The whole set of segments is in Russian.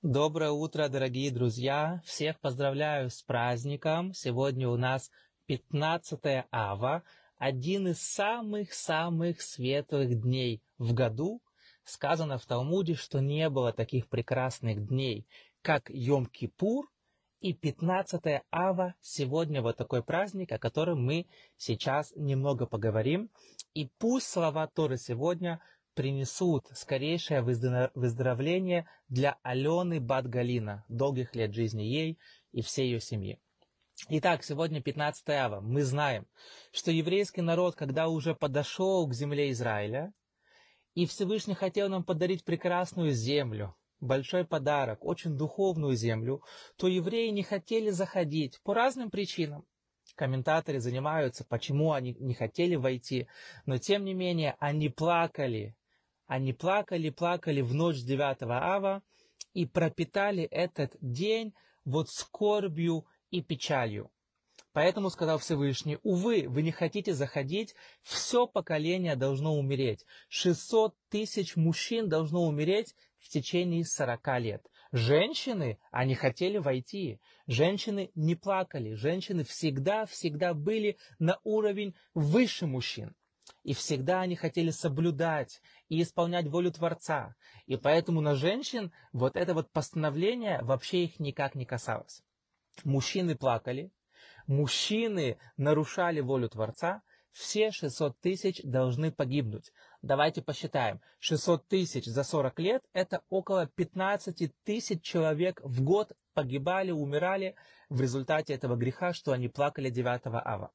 Доброе утро, дорогие друзья! Всех поздравляю с праздником! Сегодня у нас 15 ава, один из самых-самых светлых дней в году. Сказано в Талмуде, что не было таких прекрасных дней, как Йом-Кипур и 15 ава. Сегодня вот такой праздник, о котором мы сейчас немного поговорим. И пусть слова Торы сегодня принесут скорейшее выздоровление для Алены Бадгалина, долгих лет жизни ей и всей ее семьи. Итак, сегодня 15 ава. Мы знаем, что еврейский народ, когда уже подошел к земле Израиля, и Всевышний хотел нам подарить прекрасную землю, большой подарок, очень духовную землю, то евреи не хотели заходить по разным причинам. Комментаторы занимаются, почему они не хотели войти, но тем не менее они плакали. Они плакали, плакали в ночь 9 ава и пропитали этот день вот скорбью и печалью. Поэтому сказал Всевышний, увы, вы не хотите заходить, все поколение должно умереть. 600 тысяч мужчин должно умереть в течение 40 лет. Женщины, они хотели войти. Женщины не плакали. Женщины всегда-всегда были на уровень выше мужчин. И всегда они хотели соблюдать и исполнять волю Творца. И поэтому на женщин вот это вот постановление вообще их никак не касалось. Мужчины плакали, мужчины нарушали волю Творца, все 600 тысяч должны погибнуть. Давайте посчитаем. 600 тысяч за 40 лет – это около 15 тысяч человек в год погибали, умирали в результате этого греха, что они плакали 9 ава.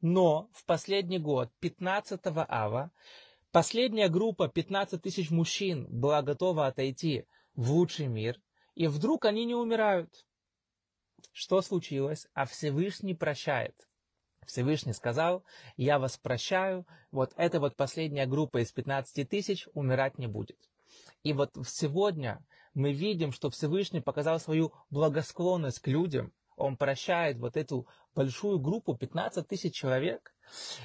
Но в последний год, 15 ава, последняя группа 15 тысяч мужчин была готова отойти в лучший мир, и вдруг они не умирают. Что случилось? А Всевышний прощает. Всевышний сказал, я вас прощаю, вот эта вот последняя группа из 15 тысяч умирать не будет. И вот сегодня мы видим, что Всевышний показал свою благосклонность к людям, он прощает вот эту большую группу, 15 тысяч человек.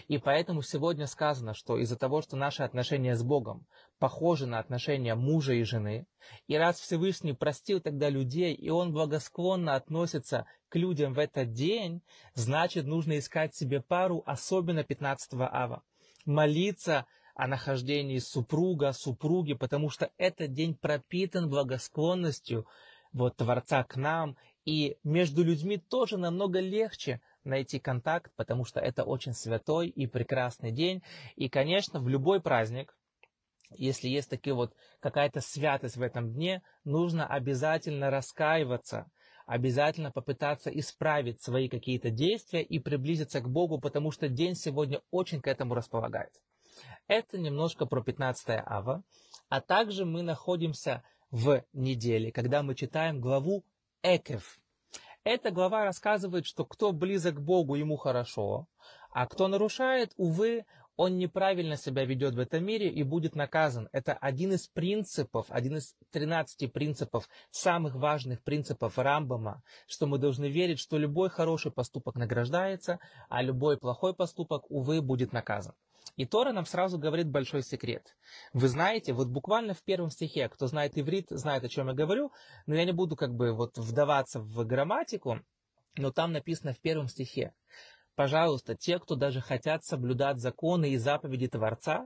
И поэтому сегодня сказано, что из-за того, что наши отношения с Богом похожи на отношения мужа и жены, и раз Всевышний простил тогда людей, и он благосклонно относится к людям в этот день, значит, нужно искать себе пару, особенно 15 ава. Молиться о нахождении супруга, супруги, потому что этот день пропитан благосклонностью вот, Творца к нам, и между людьми тоже намного легче найти контакт, потому что это очень святой и прекрасный день. И, конечно, в любой праздник, если есть такие вот какая-то святость в этом дне, нужно обязательно раскаиваться, обязательно попытаться исправить свои какие-то действия и приблизиться к Богу, потому что день сегодня очень к этому располагает. Это немножко про 15 ава, а также мы находимся в неделе, когда мы читаем главу Экев. Эта глава рассказывает, что кто близок к Богу, ему хорошо, а кто нарушает, увы, он неправильно себя ведет в этом мире и будет наказан. Это один из принципов, один из 13 принципов, самых важных принципов Рамбама, что мы должны верить, что любой хороший поступок награждается, а любой плохой поступок, увы, будет наказан. И Тора нам сразу говорит большой секрет. Вы знаете, вот буквально в первом стихе, кто знает иврит, знает, о чем я говорю, но я не буду как бы вот вдаваться в грамматику, но там написано в первом стихе. Пожалуйста, те, кто даже хотят соблюдать законы и заповеди Творца,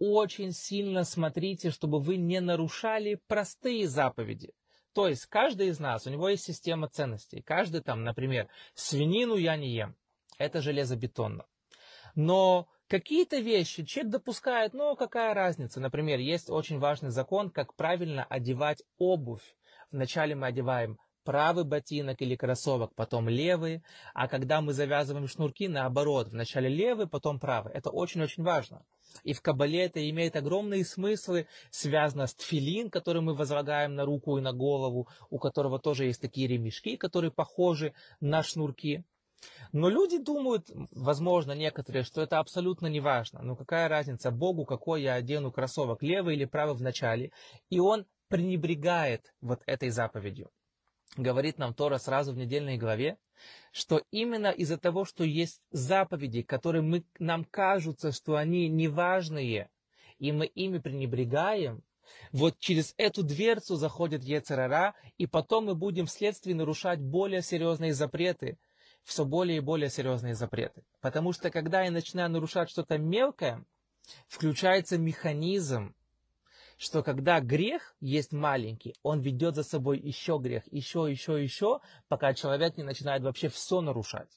очень сильно смотрите, чтобы вы не нарушали простые заповеди. То есть каждый из нас, у него есть система ценностей. Каждый там, например, свинину я не ем. Это железобетонно. Но Какие-то вещи человек допускает, но какая разница? Например, есть очень важный закон, как правильно одевать обувь. Вначале мы одеваем правый ботинок или кроссовок, потом левый, а когда мы завязываем шнурки, наоборот, вначале левый, потом правый. Это очень-очень важно. И в Кабале это имеет огромные смыслы, связано с тфилин, который мы возлагаем на руку и на голову, у которого тоже есть такие ремешки, которые похожи на шнурки. Но люди думают, возможно, некоторые, что это абсолютно не важно. Ну какая разница Богу, какой я одену кроссовок, левый или правый в начале. И он пренебрегает вот этой заповедью. Говорит нам Тора сразу в недельной главе, что именно из-за того, что есть заповеди, которые мы, нам кажутся, что они неважные, и мы ими пренебрегаем, вот через эту дверцу заходит Ецерара, и потом мы будем вследствие нарушать более серьезные запреты, все более и более серьезные запреты. Потому что когда я начинаю нарушать что-то мелкое, включается механизм, что когда грех есть маленький, он ведет за собой еще грех, еще, еще, еще, пока человек не начинает вообще все нарушать.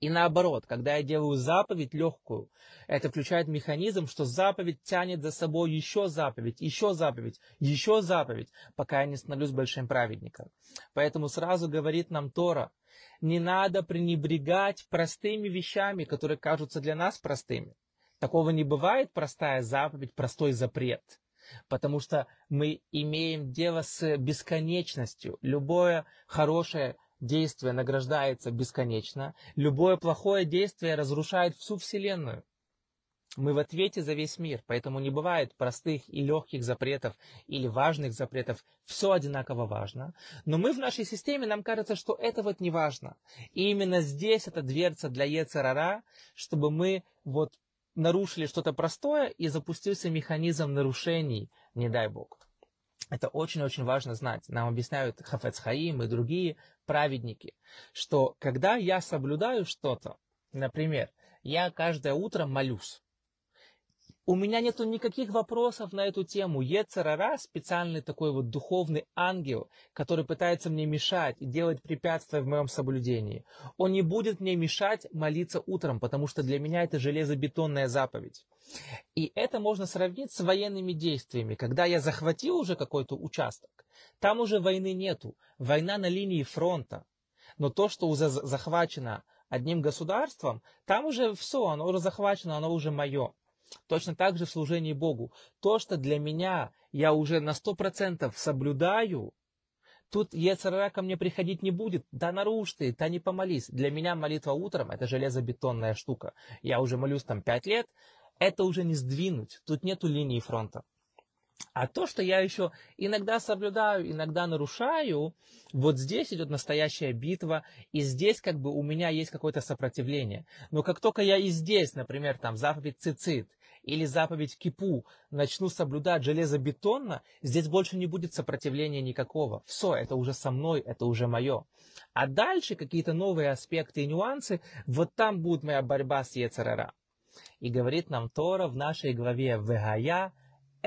И наоборот, когда я делаю заповедь легкую, это включает механизм, что заповедь тянет за собой еще заповедь, еще заповедь, еще заповедь, пока я не становлюсь большим праведником. Поэтому сразу говорит нам Тора, не надо пренебрегать простыми вещами, которые кажутся для нас простыми. Такого не бывает простая заповедь, простой запрет. Потому что мы имеем дело с бесконечностью. Любое хорошее действие награждается бесконечно, любое плохое действие разрушает всю Вселенную. Мы в ответе за весь мир, поэтому не бывает простых и легких запретов или важных запретов. Все одинаково важно. Но мы в нашей системе, нам кажется, что это вот не важно. И именно здесь эта дверца для Ецарара, чтобы мы вот нарушили что-то простое и запустился механизм нарушений, не дай бог. Это очень-очень важно знать. Нам объясняют Хафец Хаим и другие праведники, что когда я соблюдаю что-то, например, я каждое утро молюсь, у меня нету никаких вопросов на эту тему. Ецарара, специальный такой вот духовный ангел, который пытается мне мешать и делать препятствия в моем соблюдении. Он не будет мне мешать молиться утром, потому что для меня это железобетонная заповедь. И это можно сравнить с военными действиями. Когда я захватил уже какой-то участок, там уже войны нету. Война на линии фронта. Но то, что уже захвачено одним государством, там уже все, оно уже захвачено, оно уже мое. Точно так же в служении Богу. То, что для меня я уже на сто процентов соблюдаю, тут Ецарара ко мне приходить не будет. Да нарушь ты, да не помолись. Для меня молитва утром – это железобетонная штука. Я уже молюсь там пять лет, это уже не сдвинуть. Тут нету линии фронта. А то, что я еще иногда соблюдаю, иногда нарушаю, вот здесь идет настоящая битва, и здесь как бы у меня есть какое-то сопротивление. Но как только я и здесь, например, там заповедь цицит или заповедь кипу начну соблюдать железобетонно, здесь больше не будет сопротивления никакого. Все, это уже со мной, это уже мое. А дальше какие-то новые аспекты и нюансы, вот там будет моя борьба с Ецарара. И говорит нам Тора в нашей главе «Вегая»,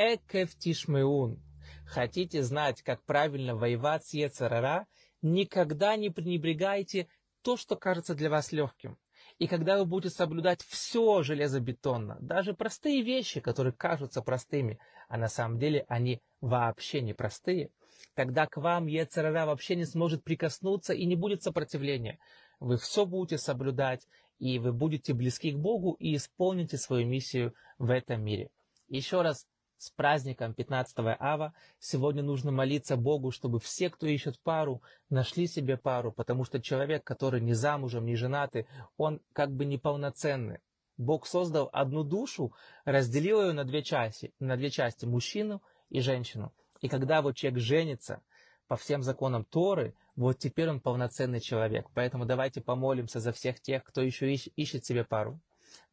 Экев тишмеун. Хотите знать, как правильно воевать с Ецарара? Никогда не пренебрегайте то, что кажется для вас легким. И когда вы будете соблюдать все железобетонно, даже простые вещи, которые кажутся простыми, а на самом деле они вообще не простые, тогда к вам Ецарара вообще не сможет прикоснуться и не будет сопротивления. Вы все будете соблюдать, и вы будете близки к Богу и исполните свою миссию в этом мире. Еще раз с праздником 15 ава. Сегодня нужно молиться Богу, чтобы все, кто ищет пару, нашли себе пару, потому что человек, который не замужем, не женатый, он как бы неполноценный. Бог создал одну душу, разделил ее на две части, на две части, мужчину и женщину. И когда вот человек женится по всем законам Торы, вот теперь он полноценный человек. Поэтому давайте помолимся за всех тех, кто еще ищет себе пару.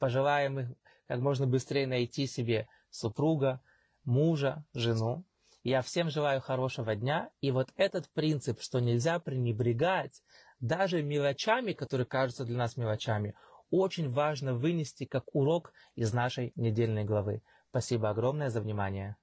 Пожелаем их как можно быстрее найти себе супруга, мужа, жену. Я всем желаю хорошего дня. И вот этот принцип, что нельзя пренебрегать даже мелочами, которые кажутся для нас мелочами, очень важно вынести как урок из нашей недельной главы. Спасибо огромное за внимание.